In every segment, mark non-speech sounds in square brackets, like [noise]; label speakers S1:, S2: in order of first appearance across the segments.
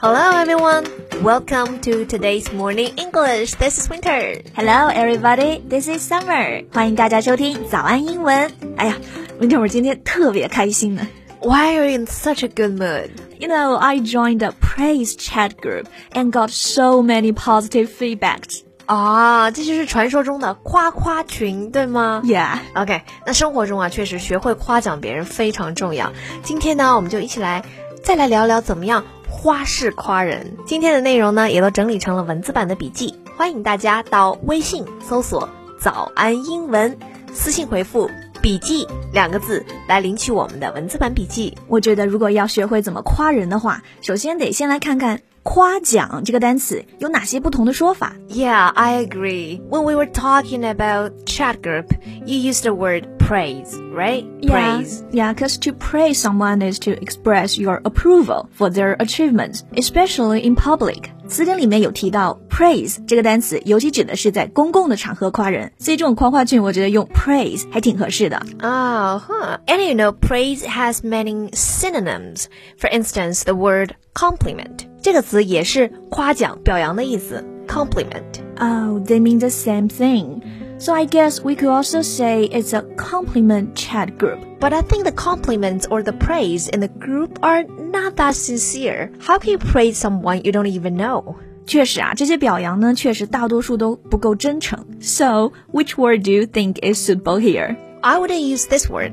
S1: Hello everyone, welcome to today's morning English. This is Winter.
S2: Hello everybody, this is Summer. 欢迎大家收听早安英文。哎呀，Winter，我今天特别开心呢。
S1: Why are you in such a good mood?
S2: You know, I joined a praise chat group and got so many positive feedbacks.
S1: 啊，这就是传说中的夸夸群，对吗
S2: Yeah.
S1: OK，那生活中啊，确实学会夸奖别人非常重要。今天呢，我们就一起来再来聊聊怎么样 花式夸人。今天的内容呢，也都整理成了文字版的笔记，欢迎大家到微信搜索“早安英文”，私信回复“笔记”两个字来领取我们的文字版笔记。
S2: 我觉得如果要学会怎么夸人的话，首先得先来看看夸奖这个单词有哪些不同的说法。
S1: Yeah, I agree. When we were talking about chat group, you used the word praise, right? Praise.
S2: Yeah, because to praise someone is to express your approval for their achievements, especially in public. 词典里面有提到 praise 这个单词，尤其指的是在公共的场合夸人，所以这种夸夸句我觉得用 praise 还挺合适的。
S1: Oh, huh. And you know, praise has many synonyms. For instance, the word compliment. 这个词也是夸奖、表扬的意思。compliment.
S2: Oh, they mean the same thing. So I guess we could also say it's a compliment chat group.
S1: But I think the compliments or the praise in the group are not that sincere. How can you praise someone you don't even know?
S2: 确实啊，这些表扬呢，确实大多数都不够真诚。So, which word do you think is suitable here?
S1: I would use this word,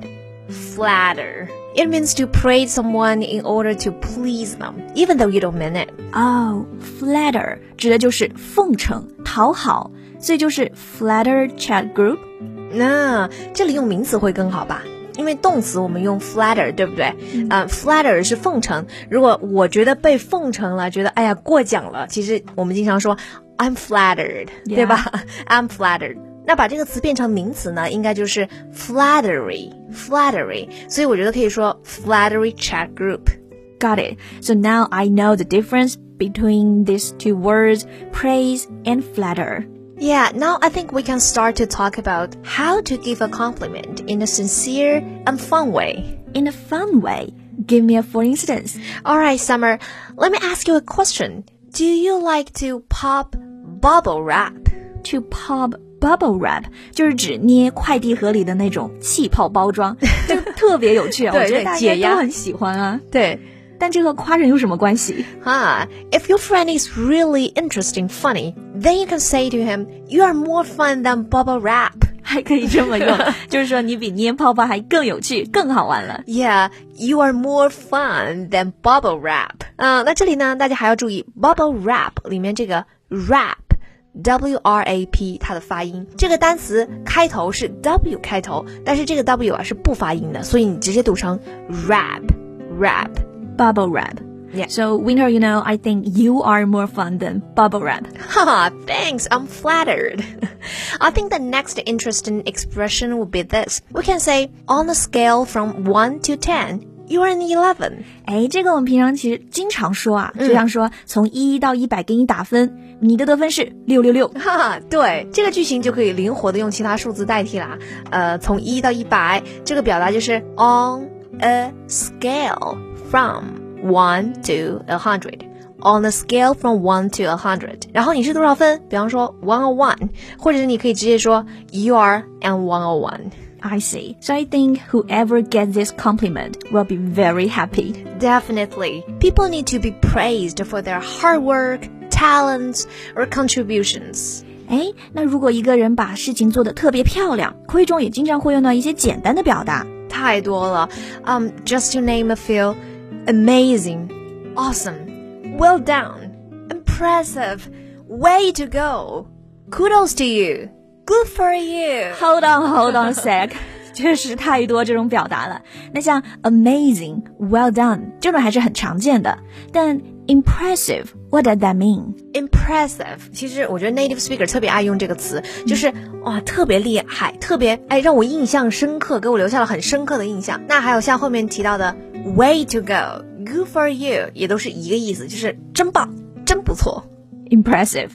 S1: flatter. It means to praise someone in order to please them, even though you don't mean it.
S2: Oh, flatter 指的就是奉承、讨好， 所以就是 flatter chat group。
S1: 那这里用名词会更好吧？因为动词我们用 flatter，对不对？呃、f l a t t e r 是奉承。如果我觉得被奉承了，觉得哎呀过奖了，其实我们经常说 I'm flattered，、
S2: Yeah.
S1: 对吧？I'm flattered。那把这个词变成名词呢，应该就是 flattery，flattery。所以我觉得可以说 flattery chat group。
S2: Got it. So now I know the difference between these two words, praise and flatter.
S1: Yeah, now I think we can start to talk about how to give a compliment in a sincere and fun way.
S2: In a fun way. Give me a for instance.
S1: All right, Summer, let me ask you a question. Do you like to pop bubble wrap?
S2: To pop bubble wrap 就是指捏快递盒里的那种气泡包装，就特别有趣啊！
S1: 对
S2: 我觉得大家
S1: 对解压
S2: 都很喜欢啊。
S1: 对。 [laughs] [laughs]
S2: 但这和夸人有什么关系？
S1: Huh. If your friend is really interesting, funny, then you can say to him, "You are more fun than bubble wrap." [laughs]
S2: 还可以这么用，就是说你比捏泡泡还更有趣、更好玩了。
S1: Yeah, [laughs] you are more fun than bubble wrap. 嗯、那这里呢，大家还要注意 bubble wrap 里面这个 wrap。W R A P，它的发音，这个单词开头是 W 开头，但是这个 W 啊是不发音的，所以你直接读成 rap rap。
S2: Bubble wrap.
S1: Yeah.
S2: So Winter, you know, I think you are more fun than bubble wrap. [laughs]
S1: Haha, thanks, I'm flattered. [laughs] I think the next interesting expression would be this. We can say, on a scale from 1 to 10, you are an 11.
S2: 哎，这个我们平常其实经常说啊，就像说从一到一百给你打分，你的得分是六六六。
S1: 哈哈，对，这个句型就可以灵活的用其他数字代替啦。呃，从一到一百，这个表达就是 on a scale from one to a hundred。On a scale from one to a hundred，然后你是多少分？比方说 one o one，或者是你可以直接说 you are an one o one。
S2: I see. So I think whoever gets this compliment will be very happy.
S1: Definitely. People need to be praised for their hard work, talents, or contributions.
S2: 哎，那如果一个人把事情做得特别漂亮，口语中也经常会用到一些简单的表达。
S1: 太多了. Um, just to name a few. Amazing. Awesome. Well done. Impressive. Way to go. Kudos to you. Good for you.
S2: Hold on, hold on a sec. [laughs] 确实太多这种表达了。那像 amazing, well done 这种还是很常见的，但 impressive, what does that mean?
S1: Impressive，其实我觉得 native speaker 特别爱用这个词，就是哇特别厉害，特别哎让我印象深刻，给我留下了很深刻的印象。那还有像后面提到的 way to go, good for you，也都是一个意思，就是真棒，真不错。
S2: Impressive.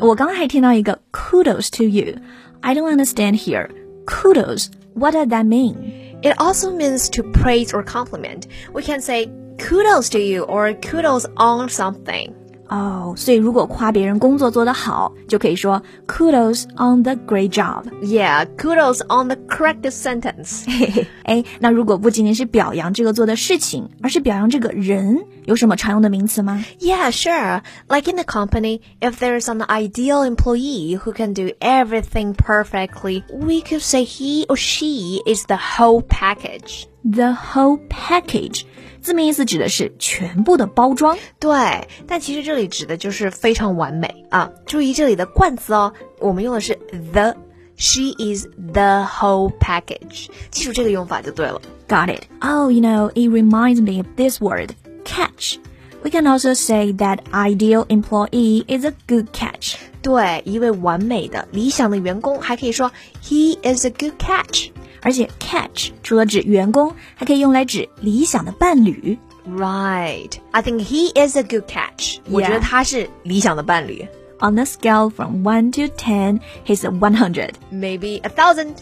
S2: 我刚刚还听到一个 kudos to you. I don't understand here. Kudos, what does that mean?
S1: It also means to praise or compliment. We can say kudos to you or kudos on something.
S2: 哦，所以如果夸别人工作做得好，就可以说 kudos on the great job。
S1: Yeah, kudos on the correct sentence.
S2: 嘿嘿，哎，那如果不仅仅是表扬这个做的事情，而是表扬这个人，有什么常用的名词吗？
S1: Yeah, sure. Like in a company, if there's an ideal employee who can do everything perfectly, we could say he or she is the whole package.
S2: The whole package，字面意思指的是全部的包装。
S1: 对，但其实这里指的就是非常完美啊！注意这里的冠词哦，我们用的是 the。She is the whole package。记住这个用法就对了。
S2: Got it. Oh, you know, it reminds me of this word, catch. We can also say that ideal employee is a good catch.
S1: 对，一位完美的、理想的员工，还可以说 he is a good catch。
S2: 而且 catch 除了指员工，还可以用来指理想的伴侣。
S1: Right. I think he is a good catch. 我觉得他是理想的伴侣。
S2: On a scale from one to ten, he's one hundred.
S1: Maybe a thousand.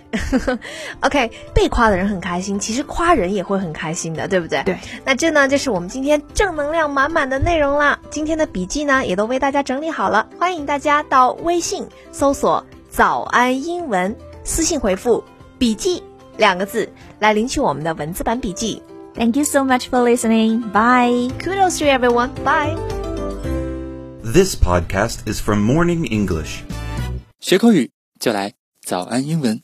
S1: OK，被夸的人很开心，其实夸人也会很开心的，对不对？
S2: 对。
S1: 那这呢，就是我们今天正能量满满的内容啦。今天的笔记呢，也都为大家整理好了，欢迎大家到微信搜索“早安英文”，私信回复“笔记”两个字来领取我们的文字版笔记。
S2: Thank you so much for listening. Bye.
S1: Kudos to everyone. Bye.
S3: This podcast is from Morning English.
S4: 学口语就来早安英文。